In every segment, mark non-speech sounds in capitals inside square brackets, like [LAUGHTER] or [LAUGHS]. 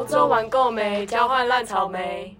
欧洲玩够没？交换烂草莓。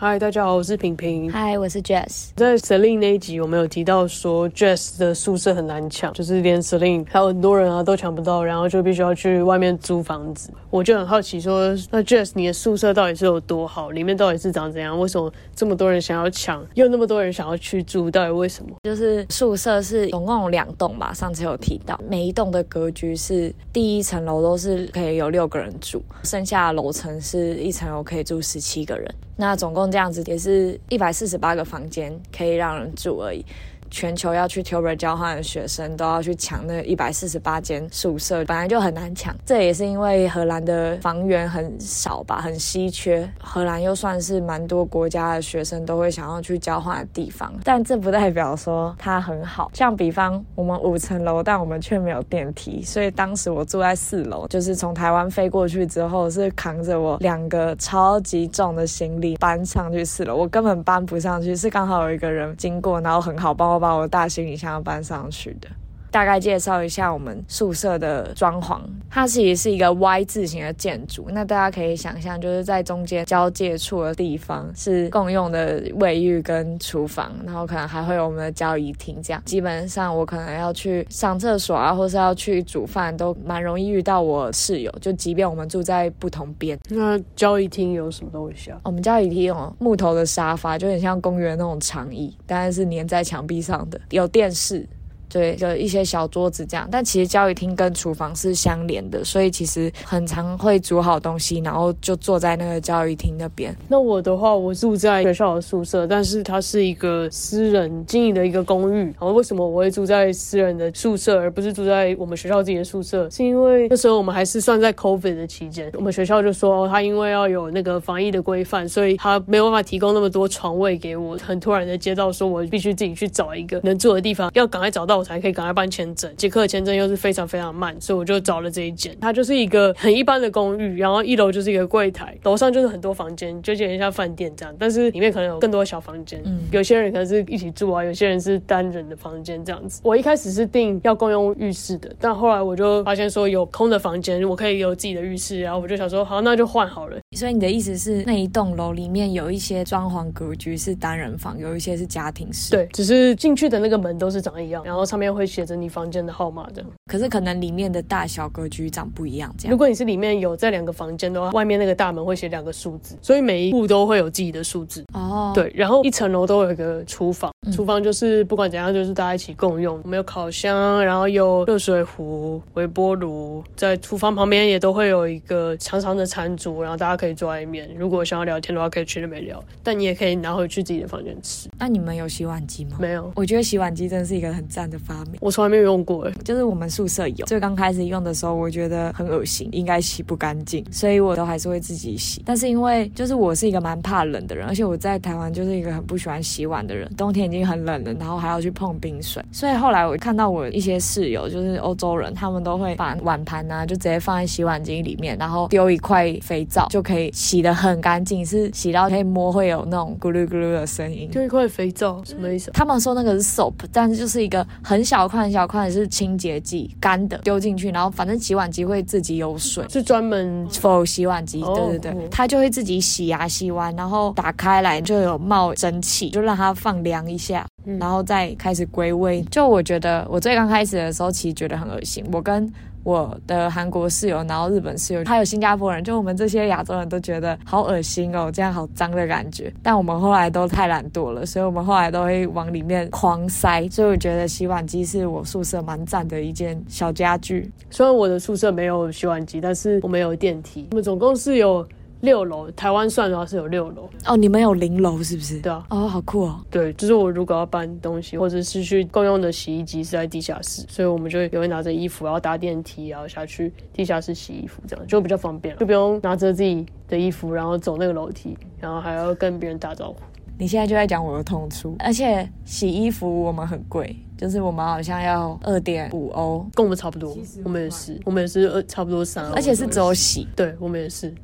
嗨，大家好，我是平平。嗨，我是 Jess。在 Celine 那一集，我们有提到说 Jess 的宿舍很难抢，就是连 Celine 还有很多人啊都抢不到，然后就必须要去外面租房子。我就很好奇说，那 Jess 你的宿舍到底是有多好？里面到底是长怎样？为什么这么多人想要抢，又那么多人想要去住？到底为什么？就是宿舍是总共有两栋吧，上次有提到，每一栋的格局是第一层楼都是可以有六个人住，剩下楼层是一层楼可以住十七个人。那总共这样子也是一百四十八个房间可以让人住而已。全球要去 Tuber 交换的学生都要去抢那一百四十八间宿舍，本来就很难抢。这也是因为荷兰的房源很少吧，很稀缺。荷兰又算是蛮多国家的学生都会想要去交换的地方，但这不代表说它很好。像比方我们五层楼，但我们却没有电梯，所以当时我住在四楼，就是从台湾飞过去之后，是扛着我两个超级重的行李搬上去四楼，我根本搬不上去，是刚好有一个人经过，然后很好帮我。我把我的大行李箱搬上去的。大概介绍一下我们宿舍的装潢，它其实是一个 Y 字形的建筑。那大家可以想象，就是在中间交界处的地方是共用的卫浴跟厨房，然后可能还会有我们的交易厅。这样基本上我可能要去上厕所啊，或是要去煮饭，都蛮容易遇到我室友。就即便我们住在不同边，那交易厅有什么东西啊？我们交易厅哦，木头的沙发，就很像公园那种长椅，当然是粘在墙壁上的，有电视。对，就一些小桌子这样，但其实教育厅跟厨房是相连的，所以其实很常会煮好东西，然后就坐在那个教育厅那边。那我的话，我住在学校的宿舍，但是它是一个私人经营的一个公寓。然后为什么我会住在私人的宿舍，而不是住在我们学校自己的宿舍？是因为那时候我们还是算在 COVID 的期间，我们学校就说他因为要有那个防疫的规范，所以他没有办法提供那么多床位给我。很突然的接到说我必须自己去找一个能住的地方，要赶快找到。我才可以赶快办签证，捷克的签证又是非常非常慢，所以我就找了这一间。它就是一个很一般的公寓，然后一楼就是一个柜台，楼上就是很多房间，就有点像饭店这样。但是里面可能有更多小房间，嗯，有些人可能是一起住啊，有些人是单人的房间这样子。我一开始是订要共用浴室的，但后来我就发现说有空的房间，我可以有自己的浴室，然后我就想说好，那就换好了。所以你的意思是那一栋楼里面有一些装潢格局是单人房，有一些是家庭式。对，只是进去的那个门都是长一样，然后上面会。写着你房间的号码这样，可是可能里面的大小格局长不一样。这样，如果你是里面有这两个房间的话，外面那个大门会写两个数字，所以每一户都会有自己的数字。哦，对，然后一层楼都有一个厨房，厨房就是不管怎样，就是大家一起共用。我们有烤箱，然后有热水壶、微波炉，在厨房旁边也都会有一个长长的餐桌，然后大家可以坐在里面。如果想要聊天的话，可以去那边聊，但你也可以拿回去自己的房间吃。那你们有洗碗机吗？没有，我觉得洗碗机真的是一个很赞的发明。我从来没有用过，哎，就是我们宿舍有，最刚开始用的时候，我觉得很恶心，应该洗不干净，所以我都还是会自己洗。但是因为就是我是一个蛮怕冷的人，而且我在台湾就是一个很不喜欢洗碗的人，冬天已经很冷了，然后还要去碰冰水，所以后来我看到我一些室友就是欧洲人，他们都会把碗盘啊就直接放在洗碗机里面，然后丢一块肥皂就可以洗得很干净，是洗到可以摸会有那种咕噜咕噜的声音。丢一块肥皂什么意思？他们说那个是 soap，但是就是一个很小块很小。块是清洁剂，干的丢进去，然后反正洗碗机会自己有水，是专门 for 洗碗机，对对对，它就会自己洗啊，洗完然后打开来就有冒蒸汽，就让它放凉一下，然后再开始归位。就我觉得我最刚开始的时候，其实觉得很恶心，我跟。我的韩国室友，然后日本室友，还有新加坡人，就我们这些亚洲人都觉得好恶心哦，这样好脏的感觉。但我们后来都太懒惰了，所以我们后来都会往里面狂塞。所以我觉得洗碗机是我宿舍蛮赞的一件小家具。虽然我的宿舍没有洗碗机，但是我们有电梯。我们总共是有。六楼，台湾算的话是有六楼哦。你们有零楼是不是？对啊。哦，好酷哦。对，就是我如果要搬东西，或者是去共用的洗衣机是在地下室，所以我们就也会拿着衣服，然后搭电梯，然后下去地下室洗衣服，这样就比较方便，就不用拿着自己的衣服，然后走那个楼梯，然后还要跟别人打招呼。你现在就在讲我的痛处，而且洗衣服我们很贵。就是我们好像要二点五欧，跟我们差不多。我们也是，我们也是二差不多三欧，而且是只有洗。对，我们也是，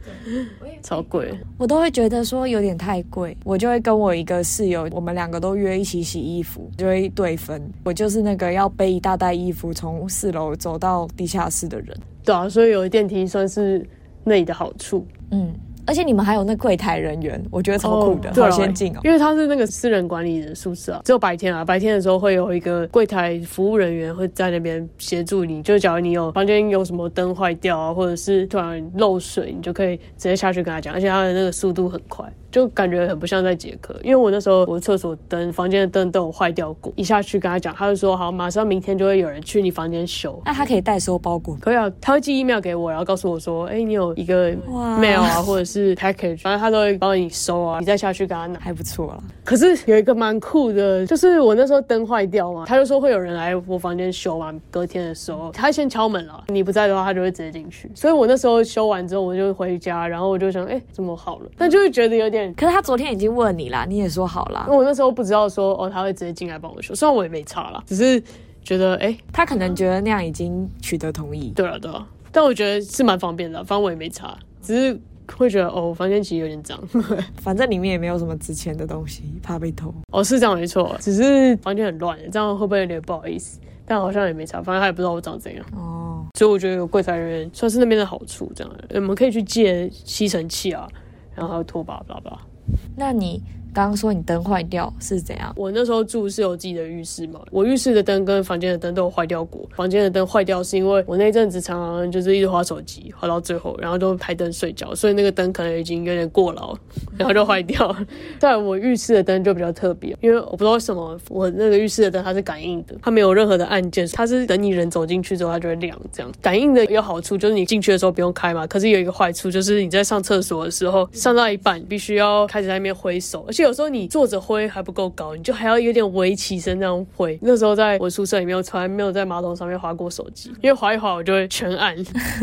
[LAUGHS] 超贵。我都会觉得说有点太贵，我就会跟我一个室友，我们两个都约一起洗衣服，就会对分。我就是那个要背一大袋衣服从四楼走到地下室的人。对啊，所以有电梯算是。那里的好处。嗯。而且你们还有那柜台人员，我觉得超酷的，好先进哦。因为他是那个私人管理的宿舍啊，只有白天啊，白天的时候会有一个柜台服务人员会在那边协助你。就假如你有房间有什么灯坏掉啊，或者是突然漏水，你就可以直接下去跟他讲，而且他的那个速度很快。就感觉很不像在捷克，因为我那时候我厕所灯、房间的灯都有坏掉过，一下去跟他讲，他就说好，马上明天就会有人去你房间修。[LAUGHS] 那他可以代收包裹？可以啊，他会寄 email 给我，然后告诉我说，哎，你有一个 mail 啊，或者是 package，反正他都会帮你收啊，你再下去给他拿，还不错啊。可是有一个蛮酷的，就是我那时候灯坏掉嘛，他就说会有人来我房间修完，隔天的时候他先敲门了，你不在的话，他就会直接进去。所以我那时候修完之后，我就回家，然后我就想，哎，怎么好了？但就会觉得有点，可是他昨天已经问你啦，你也说好啦。我那时候不知道说哦，他会直接进来帮我修，虽然我也没查啦，只是觉得哎，他可能觉得那样已经取得同意。对啊，对啊，但我觉得是蛮方便的，反正我也没查，只是会觉得哦，房间其实有点脏，[LAUGHS] 反正里面也没有什么值钱的东西，怕被偷。哦，是这样没错，只是房间很乱，这样会不会有点不好意思？但好像也没差，反正他也不知道我长怎样。哦，所以我觉得有柜台人员算是那边的好处，这样我们可以去借吸尘器啊，然后还有拖把，知道吧。那你？刚刚说你灯坏掉是怎样？我那时候住是有自己的浴室嘛，我浴室的灯跟房间的灯都有坏掉过。房间的灯坏掉是因为我那阵子常常就是一直划手机，划到最后，然后就拍灯睡觉，所以那个灯可能已经有点过劳，[LAUGHS] 然后就坏掉了。但我浴室的灯就比较特别，因为我不知道为什么我那个浴室的灯它是感应的，它没有任何的按键，它是等你人走进去之后它就会亮。这样感应的有好处就是你进去的时候不用开嘛，可是有一个坏处就是你在上厕所的时候上到一半必须要开始在那边挥手，而且。有时候你坐着挥还不够高，你就还要有点围起身那样挥。那时候在我宿舍里面，我从来没有在马桶上面划过手机，因为划一划我就会全按。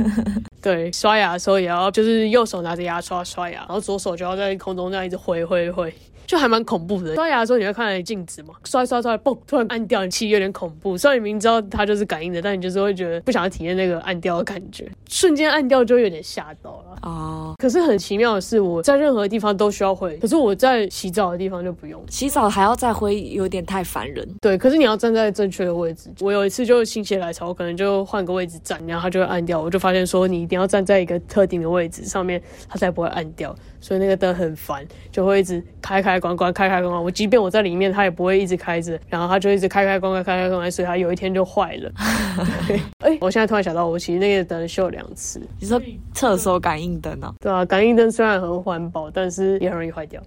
[LAUGHS] 对，刷牙的时候也要就是右手拿着牙刷刷牙，然后左手就要在空中这样一直挥挥挥。就还蛮恐怖的。刷牙的时候你会看到镜子嘛？刷一刷刷，嘣，突然按掉，其实有点恐怖。虽然你明知道它就是感应的，但你就是会觉得不想要体验那个按掉的感觉。瞬间按掉就有点吓到了哦。可是很奇妙的是，我在任何地方都需要挥，可是我在洗澡的地方就不用。洗澡还要再挥，有点太烦人。对，可是你要站在正确的位置。我有一次就心血来潮，我可能就换个位置站，然后它就会按掉。我就发现说，你一定要站在一个特定的位置上面，它才不会按掉。所以那个灯很烦，就会一直开开关关，开开关关。我即便我在里面，它也不会一直开着，然后它就一直开开关关，开开关关，所以它有一天就坏了。哎，[LAUGHS] 我现在突然想到，我其实那个灯修两次。你说厕所感应灯啊？对啊，感应灯虽然很环保，但是也很容易坏掉。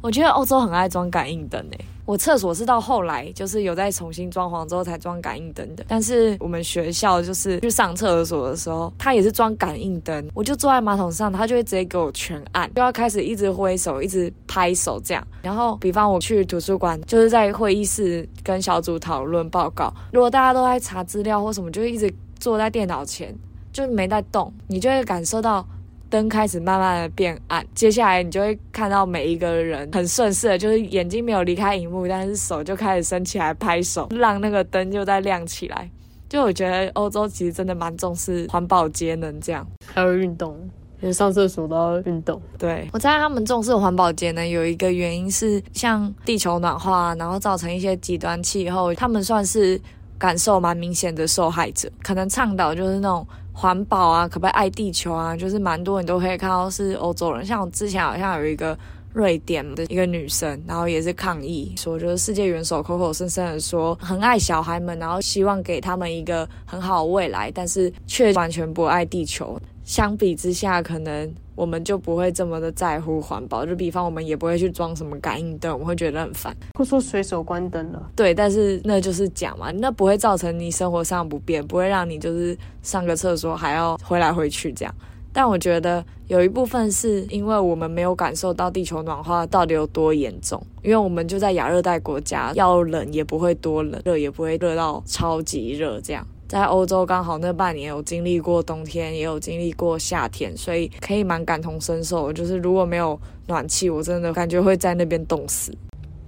我觉得欧洲很爱装感应灯诶，我厕所是到后来就是有在重新装潢之后才装感应灯的。但是我们学校就是去上厕所的时候，它也是装感应灯。我就坐在马桶上，它就会直接给我全按，就要开始一直挥手，一直拍手这样。然后，比方我去图书馆，就是在会议室跟小组讨论报告，如果大家都在查资料或什么，就一直坐在电脑前，就没在动，你就会感受到。灯开始慢慢的变暗，接下来你就会看到每一个人很顺势的，就是眼睛没有离开荧幕，但是手就开始伸起来拍手，让那个灯就在亮起来。就我觉得欧洲其实真的蛮重视环保节能，这样还有运动，连上厕所都要运动。对我猜他们重视环保节能有一个原因是，像地球暖化，然后造成一些极端气候，他们算是感受蛮明显的受害者，可能倡导就是那种。环保啊，可不可以爱地球啊？就是蛮多人都可以看到是欧洲人，像我之前好像有一个瑞典的一个女生，然后也是抗议说，就是世界元首口口声声的说很爱小孩们，然后希望给他们一个很好的未来，但是却完全不爱地球。相比之下，可能。我们就不会这么的在乎环保，就比方我们也不会去装什么感应灯，我们会觉得很烦。会说随手关灯了，对，但是那就是讲嘛，那不会造成你生活上不便，不会让你就是上个厕所还要回来回去这样。但我觉得有一部分是因为我们没有感受到地球暖化到底有多严重，因为我们就在亚热带国家，要冷也不会多冷，热也不会热到超级热这样。在欧洲刚好那半年有经历过冬天，也有经历过夏天，所以可以蛮感同身受。就是如果没有暖气，我真的感觉会在那边冻死。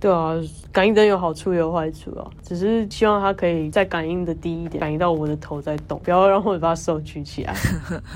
对啊，感应灯有好处也有坏处啊，只是希望它可以再感应的低一点，感应到我的头在动，不要让我把手举起来。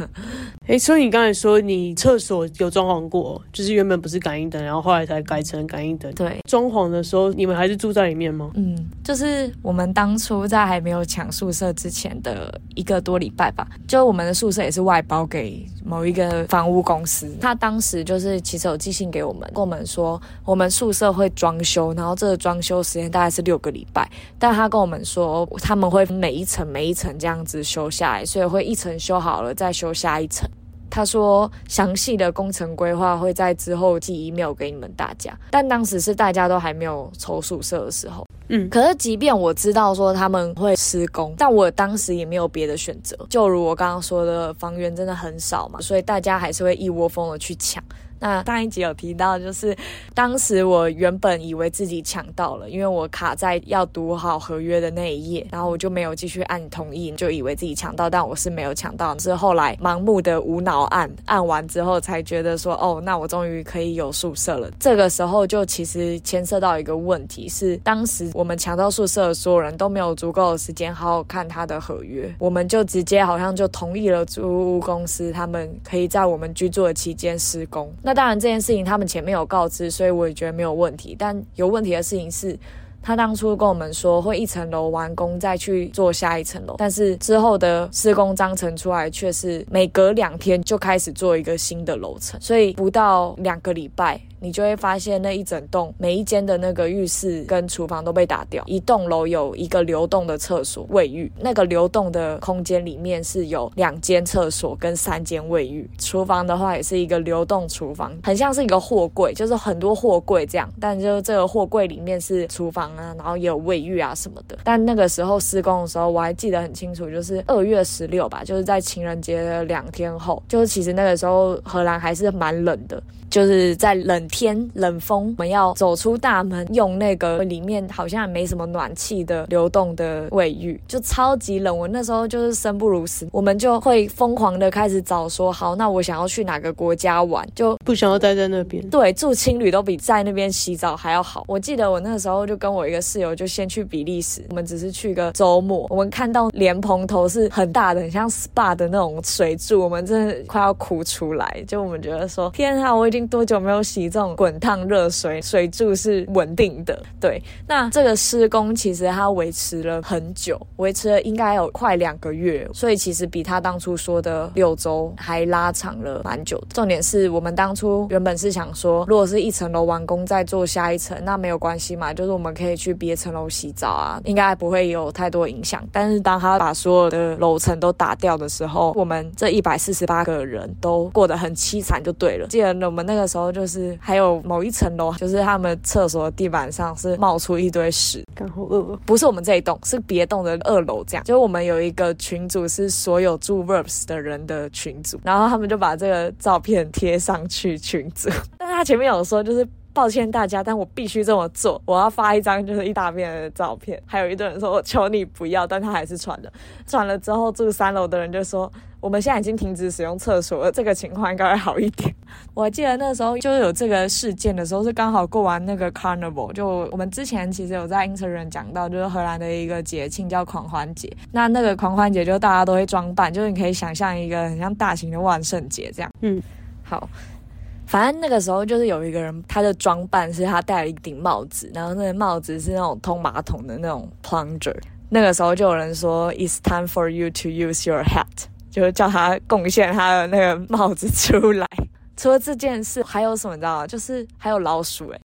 [LAUGHS] 哎，所以你刚才说你厕所有装潢过，就是原本不是感应灯，然后后来才改成感应灯。对，装潢的时候你们还是住在里面吗？嗯，就是我们当初在还没有抢宿舍之前的一个多礼拜吧，就我们的宿舍也是外包给某一个房屋公司，他当时就是其实有寄信给我们，跟我们说我们宿舍会装修，然后这个装修时间大概是六个礼拜，但他跟我们说他们会每一层每一层这样子修下来，所以会一层修好了再修下一层。他说，详细的工程规划会在之后寄 email 给你们大家，但当时是大家都还没有抽宿舍的时候。嗯，可是即便我知道说他们会施工，但我当时也没有别的选择。就如我刚刚说的，房源真的很少嘛，所以大家还是会一窝蜂的去抢。那上一集有提到，就是当时我原本以为自己抢到了，因为我卡在要读好合约的那一页，然后我就没有继续按同意，就以为自己抢到，但我是没有抢到，是后来盲目的无脑按，按完之后才觉得说，哦，那我终于可以有宿舍了。这个时候就其实牵涉到一个问题，是当时我们抢到宿舍的所有人都没有足够的时间好好看他的合约，我们就直接好像就同意了租屋公司他们可以在我们居住的期间施工。那当然这件事情他们前面有告知，所以我也觉得没有问题。但有问题的事情是，他当初跟我们说会一层楼完工再去做下一层楼，但是之后的施工章程出来却是每隔两天就开始做一个新的楼层，所以不到两个礼拜。你就会发现那一整栋每一间的那个浴室跟厨房都被打掉。一栋楼有一个流动的厕所卫浴，那个流动的空间里面是有两间厕所跟三间卫浴。厨房的话也是一个流动厨房，很像是一个货柜，就是很多货柜这样。但就是这个货柜里面是厨房啊，然后也有卫浴啊什么的。但那个时候施工的时候，我还记得很清楚，就是二月十六吧，就是在情人节的两天后，就是其实那个时候荷兰还是蛮冷的。就是在冷天冷风，我们要走出大门，用那个里面好像没什么暖气的流动的卫浴，就超级冷。我那时候就是生不如死，我们就会疯狂的开始找说，好，那我想要去哪个国家玩，就不想要待在那边。对，住青旅都比在那边洗澡还要好。我记得我那时候就跟我一个室友就先去比利时，我们只是去个周末，我们看到莲蓬头是很大的，很像 SPA 的那种水柱，我们真的快要哭出来。就我们觉得说，天啊，我已经。多久没有洗这种滚烫热水？水柱是稳定的。对，那这个施工其实它维持了很久，维持了应该有快两个月，所以其实比他当初说的六周还拉长了蛮久。重点是我们当初原本是想说，如果是一层楼完工再做下一层，那没有关系嘛，就是我们可以去别层楼洗澡啊，应该不会有太多影响。但是当他把所有的楼层都打掉的时候，我们这一百四十八个人都过得很凄惨，就对了。既然我们那。那个时候就是还有某一层楼，就是他们厕所地板上是冒出一堆屎，刚好饿。不是我们这一栋，是别栋的二楼这样。就我们有一个群组是所有住 Verbs 的人的群组，然后他们就把这个照片贴上去群组。[LAUGHS] 但是他前面有说，就是抱歉大家，但我必须这么做，我要发一张就是一大片的照片。还有一堆人说我求你不要，但他还是传了。传了之后，住三楼的人就说。我们现在已经停止使用厕所了，这个情况应该会好一点。[LAUGHS] 我还记得那时候就是有这个事件的时候，是刚好过完那个 Carnival。就我们之前其实有在 Instagram 讲到，就是荷兰的一个节庆叫狂欢节。那那个狂欢节就大家都会装扮，就是你可以想象一个很像大型的万圣节这样。嗯，好，反正那个时候就是有一个人，他的装扮是他戴了一顶帽子，然后那个帽子是那种通马桶的那种 plunger。那个时候就有人说，It's time for you to use your hat。就是叫他贡献他的那个帽子出来。除了这件事，还有什么你知道吗？就是还有老鼠诶。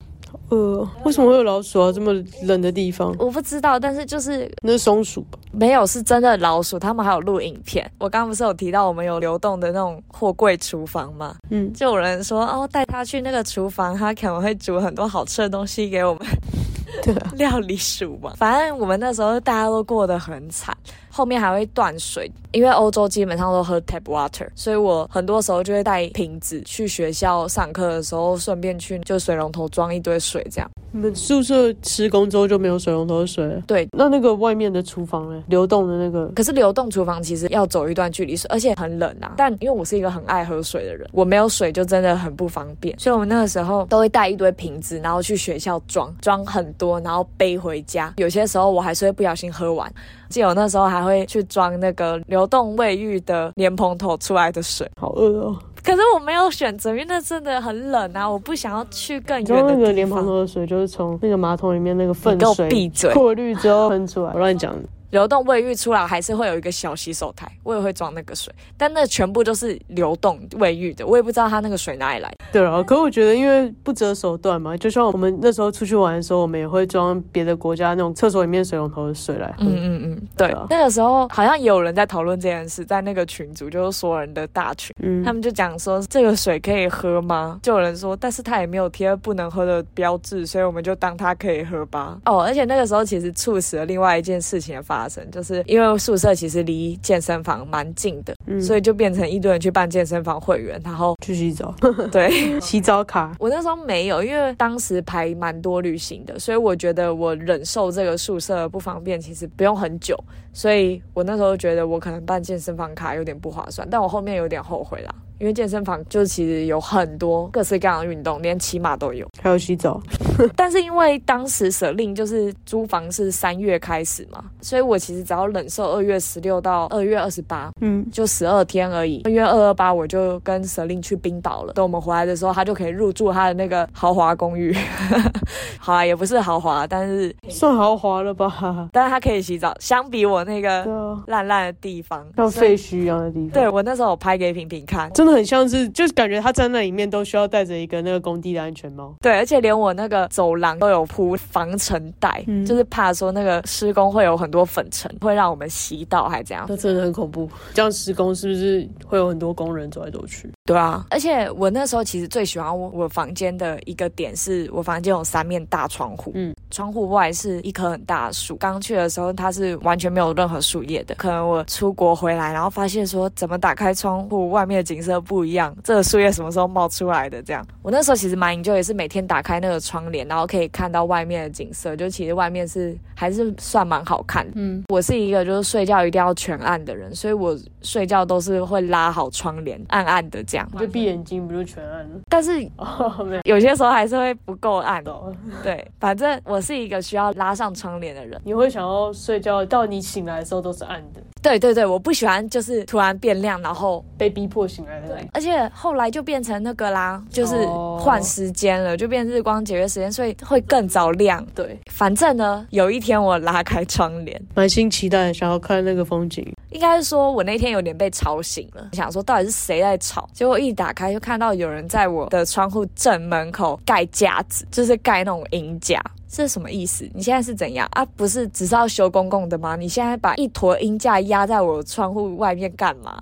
呃，为什么会有老鼠啊？这么冷的地方，我不知道。但是就是那是松鼠吧？没有，是真的老鼠。他们还有录影片。我刚刚不是有提到我们有流动的那种货柜厨房吗？嗯，就有人说哦，带他去那个厨房，他可能会煮很多好吃的东西给我们。[LAUGHS] 对，料理鼠嘛。反正我们那时候大家都过得很惨。后面还会断水，因为欧洲基本上都喝 tap water，所以我很多时候就会带瓶子去学校上课的时候，顺便去就水龙头装一堆水这样。你们宿舍施工之后就没有水龙头的水了？对，那那个外面的厨房呢？流动的那个，可是流动厨房其实要走一段距离，而且很冷啊。但因为我是一个很爱喝水的人，我没有水就真的很不方便，所以我们那个时候都会带一堆瓶子，然后去学校装，装很多，然后背回家。有些时候我还是会不小心喝完。记得我那时候还会去装那个流动卫浴的莲蓬头出来的水，好饿哦。可是我没有选择，因为那真的很冷啊，我不想要去更远的地方。那个莲蓬头的水就是从那个马桶里面那个粪水过滤之后喷出来，我乱讲。流动卫浴出来还是会有一个小洗手台，我也会装那个水，但那全部都是流动卫浴的，我也不知道它那个水哪里来。对啊，可我觉得因为不择手段嘛，就像我们那时候出去玩的时候，我们也会装别的国家那种厕所里面水龙头的水来。嗯嗯嗯，对。那个时候好像也有人在讨论这件事，在那个群组，就是所有人的大群，他们就讲说这个水可以喝吗？就有人说，但是他也没有贴不能喝的标志，所以我们就当它可以喝吧。哦，而且那个时候其实促使了另外一件事情的发生，就是因为。因为宿舍其实离健身房蛮近的，所以就变成一堆人去办健身房会员，然后去洗澡。[LAUGHS] [LAUGHS] 对，洗澡卡。我那时候没有，因为当时排蛮多旅行的，所以我觉得我忍受这个宿舍不方便，其实不用很久。所以我那时候觉得我可能办健身房卡有点不划算，但我后面有点后悔啦。因为健身房就是其实有很多各式各样的运动，连骑马都有，还有洗澡。[LAUGHS] 但是因为当时舍令就是租房是三月开始嘛，所以我其实只要忍受二月十六到二月二十八，嗯，就十二天而已。二月二二八我就跟舍令去冰岛了。等我们回来的时候，他就可以入住他的那个豪华公寓。[LAUGHS] 好啊，也不是豪华，但是算豪华了吧？[LAUGHS] 但是他可以洗澡，相比我那个烂烂的地方，像废墟一样的地方。对我那时候我拍给平平看，真。很像是，就是感觉他在那里面都需要戴着一个那个工地的安全帽。对，而且连我那个走廊都有铺防尘袋，就是怕说那个施工会有很多粉尘，会让我们吸到，还这样。那真的很恐怖。这样施工是不是会有很多工人走来走去？对啊，而且我那时候其实最喜欢我我房间的一个点是，我房间有三面大窗户，嗯，窗户外是一棵很大的树。刚去的时候它是完全没有任何树叶的，可能我出国回来，然后发现说怎么打开窗户，外面的景色不一样，这个树叶什么时候冒出来的？这样，我那时候其实蛮研究，也是每天打开那个窗帘，然后可以看到外面的景色，就其实外面是还是算蛮好看的。嗯，我是一个就是睡觉一定要全暗的人，所以我睡觉都是会拉好窗帘，暗暗的这样。就闭眼睛不就全暗了？但是 [LAUGHS] 有些时候还是会不够暗哦。对，反正我是一个需要拉上窗帘的人。你会想要睡觉到你醒来的时候都是暗的。对对对，我不喜欢就是突然变亮，然后被逼迫醒来的。对，而且后来就变成那个啦，就是换时间了，就变日光节约时间，所以会更早亮。对，反正呢，有一天我拉开窗帘，满心期待想要看那个风景。应该是说我那天有点被吵醒了，想说到底是谁在吵，结果一打开就看到有人在我的窗户正门口盖架子，就是盖那种银架。这是什么意思？你现在是怎样啊？不是只是要修公共的吗？你现在把一坨阴架压在我窗户外面干嘛？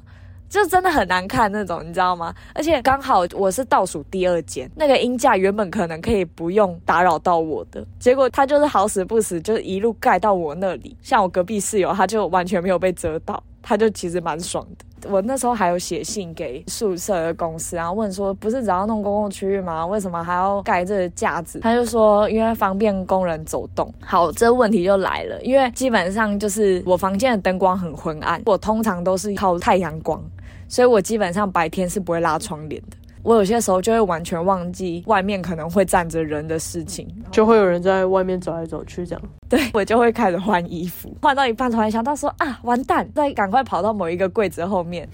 就真的很难看那种，你知道吗？而且刚好我是倒数第二间，那个音架原本可能可以不用打扰到我的，结果他就是好死不死，就是一路盖到我那里。像我隔壁室友，他就完全没有被遮到，他就其实蛮爽的。我那时候还有写信给宿舍的公司，然后问说，不是只要弄公共区域吗？为什么还要盖这个架子？他就说，因为方便工人走动。好，这问题就来了，因为基本上就是我房间的灯光很昏暗，我通常都是靠太阳光，所以我基本上白天是不会拉窗帘的。我有些时候就会完全忘记外面可能会站着人的事情，就会有人在外面走来走去这样。对我就会开始换衣服，换到一半突然想到说啊，完蛋，再赶快跑到某一个柜子后面。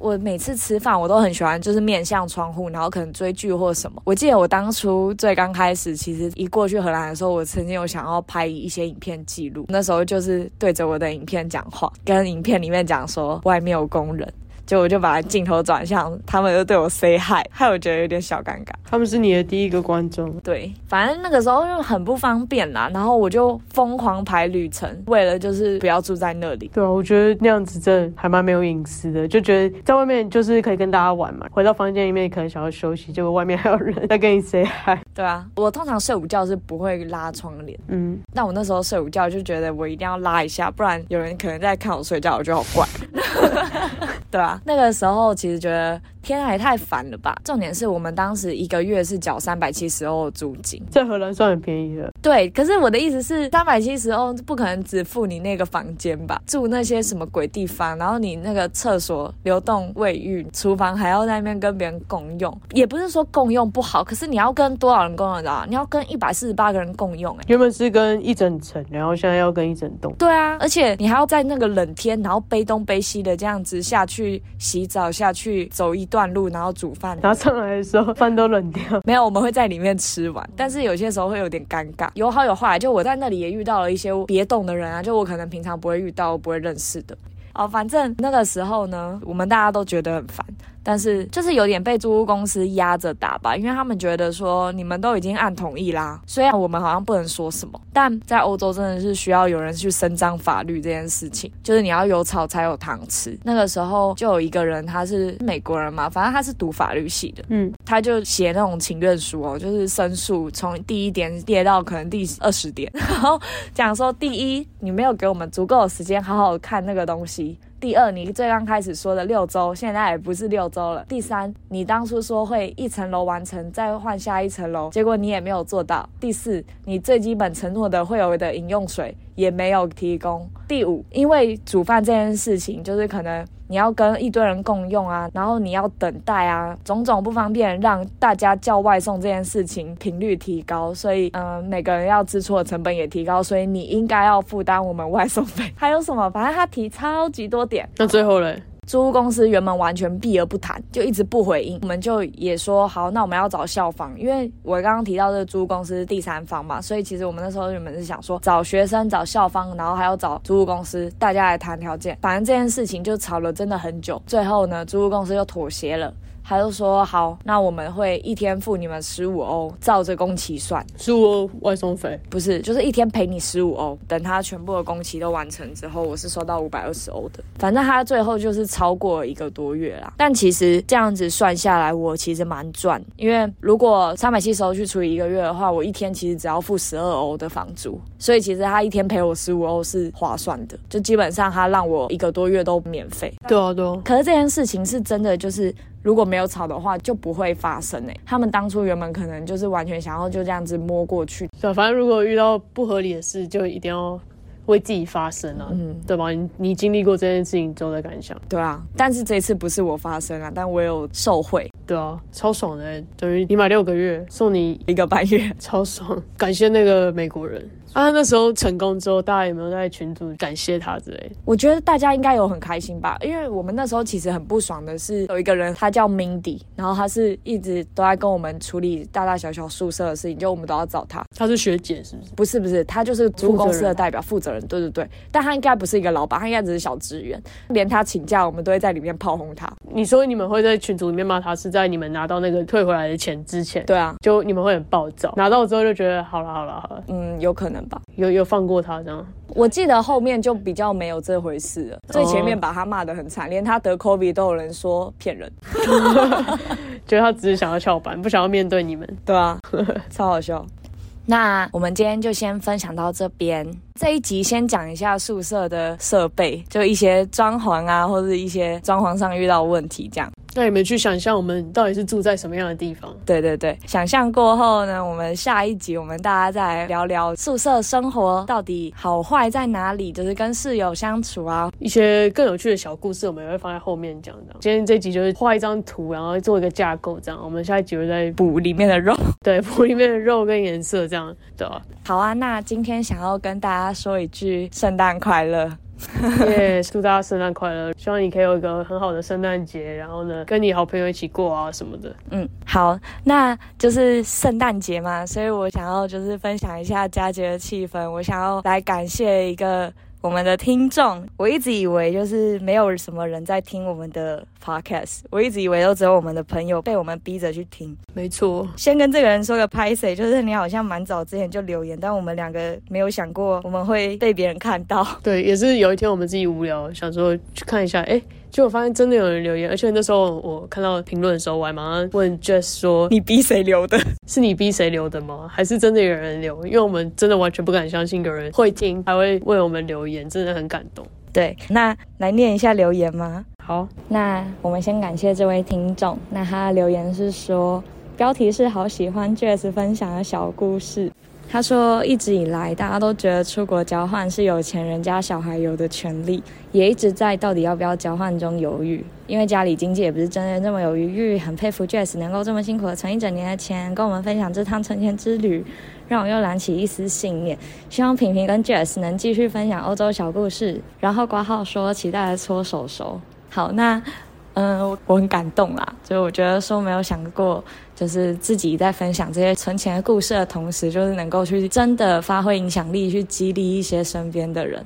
我每次吃饭我都很喜欢，就是面向窗户，然后可能追剧或什么。我记得我当初最刚开始，其实一过去荷兰的时候，我曾经有想要拍一些影片记录，那时候就是对着我的影片讲话，跟影片里面讲说外面有工人。就我就把镜头转向，他们就对我 say hi，害我觉得有点小尴尬。他们是你的第一个观众，对，反正那个时候就很不方便啦，然后我就疯狂排旅程，为了就是不要住在那里。对啊，我觉得那样子真的还蛮没有隐私的，就觉得在外面就是可以跟大家玩嘛，回到房间里面可能想要休息，结果外面还有人在跟你 say hi。对啊，我通常睡午觉是不会拉窗帘，嗯，但我那时候睡午觉就觉得我一定要拉一下，不然有人可能在看我睡觉，我觉得好怪。[LAUGHS] 对啊，那个时候其实觉得。天啊，也太烦了吧！重点是我们当时一个月是缴三百七十欧租金，在荷兰算很便宜了。对，可是我的意思是，三百七十欧不可能只付你那个房间吧？住那些什么鬼地方，然后你那个厕所、流动卫浴、厨房还要在那边跟别人共用，也不是说共用不好，可是你要跟多少人共用的啊？你要跟一百四十八个人共用、欸，原本是跟一整层，然后现在要跟一整栋。对啊，而且你还要在那个冷天，然后背东背西的这样子下去洗澡，下去走一段路，然后煮饭。然后上来的时候，饭都冷掉。[LAUGHS] 没有，我们会在里面吃完，但是有些时候会有点尴尬，有好有坏。就我在那里也遇到了一些别动的人啊，就我可能平常不会遇到、不会认识的。哦，反正那个时候呢，我们大家都觉得很烦。但是就是有点被租屋公司压着打吧，因为他们觉得说你们都已经按同意啦，虽然我们好像不能说什么，但在欧洲真的是需要有人去伸张法律这件事情，就是你要有草才有糖吃。那个时候就有一个人，他是美国人嘛，反正他是读法律系的，嗯，他就写那种请愿书哦，就是申诉从第一点列到可能第二十点，[LAUGHS] 然后讲说第一，你没有给我们足够的时间好好看那个东西。第二，你最刚开始说的六周，现在也不是六周了。第三，你当初说会一层楼完成，再换下一层楼，结果你也没有做到。第四，你最基本承诺的会有的饮用水也没有提供。第五，因为煮饭这件事情，就是可能你要跟一堆人共用啊，然后你要等待啊，种种不方便，让大家叫外送这件事情频率提高，所以嗯，每个人要支出的成本也提高，所以你应该要负担我们外送费。还有什么？反正他提超级多点。那最后嘞？租屋公司原本完全避而不谈，就一直不回应。我们就也说好，那我们要找校方，因为我刚刚提到这租屋公司是第三方嘛，所以其实我们那时候原本是想说找学生、找校方，然后还要找租屋公司，大家来谈条件。反正这件事情就吵了真的很久，最后呢，租屋公司又妥协了。他就说好，那我们会一天付你们十五欧，照着工期算，十五欧外送费，不是，就是一天赔你十五欧。等他全部的工期都完成之后，我是收到五百二十欧的。反正他最后就是超过一个多月啦。但其实这样子算下来，我其实蛮赚，因为如果三百七十欧去除以一个月的话，我一天其实只要付十二欧的房租，所以其实他一天赔我十五欧是划算的，就基本上他让我一个多月都免费。对啊，对啊。可是这件事情是真的，就是。如果没有吵的话，就不会发生诶。他们当初原本可能就是完全想要就这样子摸过去。对，反正如果遇到不合理的事，就一定要为自己发声啊，嗯，对吧？你你经历过这件事情之后的感想？对啊，但是这次不是我发生啊，但我有受贿。对啊，超爽的，等于你买六个月送你一个半月，超爽。感谢那个美国人。啊，那时候成功之后，大家有没有在群组感谢他之类？我觉得大家应该有很开心吧，因为我们那时候其实很不爽的是，有一个人他叫 Mindy，然后他是一直都在跟我们处理大大小小宿舍的事情，就我们都要找他。他是学姐是不是？不是不是，他就是租公司的代表负责人。对对对，但他应该不是一个老板，他应该只是小职员。连他请假，我们都会在里面炮轰他。你说你们会在群组里面骂他，是在你们拿到那个退回来的钱之前？对啊，就你们会很暴躁，拿到之后就觉得好了好了好了。嗯，有可能吧，有有放。放过他这样，我记得后面就比较没有这回事了。最前面把他骂得很惨，连他得 COVID 都有人说骗人，[LAUGHS] 觉得他只是想要翘班，不想要面对你们。对啊，超好笑。那我们今天就先分享到这边。这一集先讲一下宿舍的设备，就一些装潢啊，或者一些装潢上遇到问题这样。那你们去想象我们到底是住在什么样的地方？对对对，想象过后呢，我们下一集我们大家再来聊聊宿舍生活到底好坏在哪里，就是跟室友相处啊，一些更有趣的小故事，我们也会放在后面讲的。今天这集就是画一张图，然后做一个架构，这样。我们下一集会再补里面的肉，[LAUGHS] 对，补里面的肉跟颜色，这样对吧？好啊，那今天想要跟大家说一句圣诞快乐。耶！祝大家圣诞快乐！希望你可以有一个很好的圣诞节，然后呢，跟你好朋友一起过啊什么的。嗯，好，那就是圣诞节嘛，所以我想要就是分享一下佳节的气氛。我想要来感谢一个。我们的听众，我一直以为就是没有什么人在听我们的 podcast，我一直以为都只有我们的朋友被我们逼着去听。没错，先跟这个人说个拍谁就是你好像蛮早之前就留言，但我们两个没有想过我们会被别人看到。对，也是有一天我们自己无聊，想说去看一下，哎。就我发现真的有人留言，而且那时候我看到评论的时候，我还马上问 Jess 说：“你逼谁留的？[LAUGHS] 是你逼谁留的吗？还是真的有人留？因为我们真的完全不敢相信有人会听，还会为我们留言，真的很感动。”对，那来念一下留言吗？好，那我们先感谢这位听众。那他的留言是说，标题是好喜欢 Jess 分享的小故事。他说，一直以来大家都觉得出国交换是有钱人家小孩有的权利，也一直在到底要不要交换中犹豫。因为家里经济也不是真的这么有余裕，很佩服 Jess 能够这么辛苦的存一整年的钱，跟我们分享这趟存钱之旅，让我又燃起一丝信念。希望平平跟 Jess 能继续分享欧洲小故事。然后挂号说，期待的搓手手。好，那。嗯，我很感动啦，就我觉得说没有想过，就是自己在分享这些存钱的故事的同时，就是能够去真的发挥影响力，去激励一些身边的人。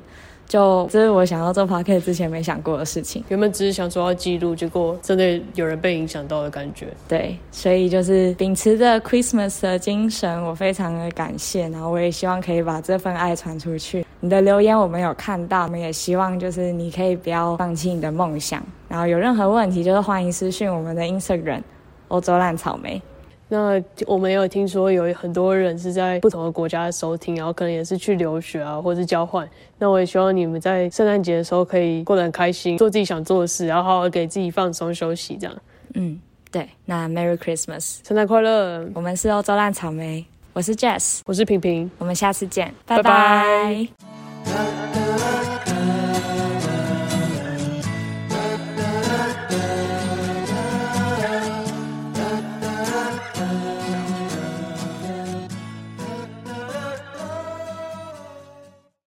就这是我想要做 p o c a s t 之前没想过的事情。原本只是想做到记录，结果真的有人被影响到的感觉。对，所以就是秉持着 Christmas 的精神，我非常的感谢，然后我也希望可以把这份爱传出去。你的留言我们有看到，我们也希望就是你可以不要放弃你的梦想，然后有任何问题就是欢迎私讯我们的 Instagram 欧洲烂草莓。那我们也有听说有很多人是在不同的国家收听，然后可能也是去留学啊，或是交换。那我也希望你们在圣诞节的时候可以过得很开心，做自己想做的事，然后好好给自己放松休息，这样。嗯，对。那 Merry Christmas，圣诞快乐！我们是欧洲烂草莓，我是 Jess，我是平平，我们下次见，拜拜。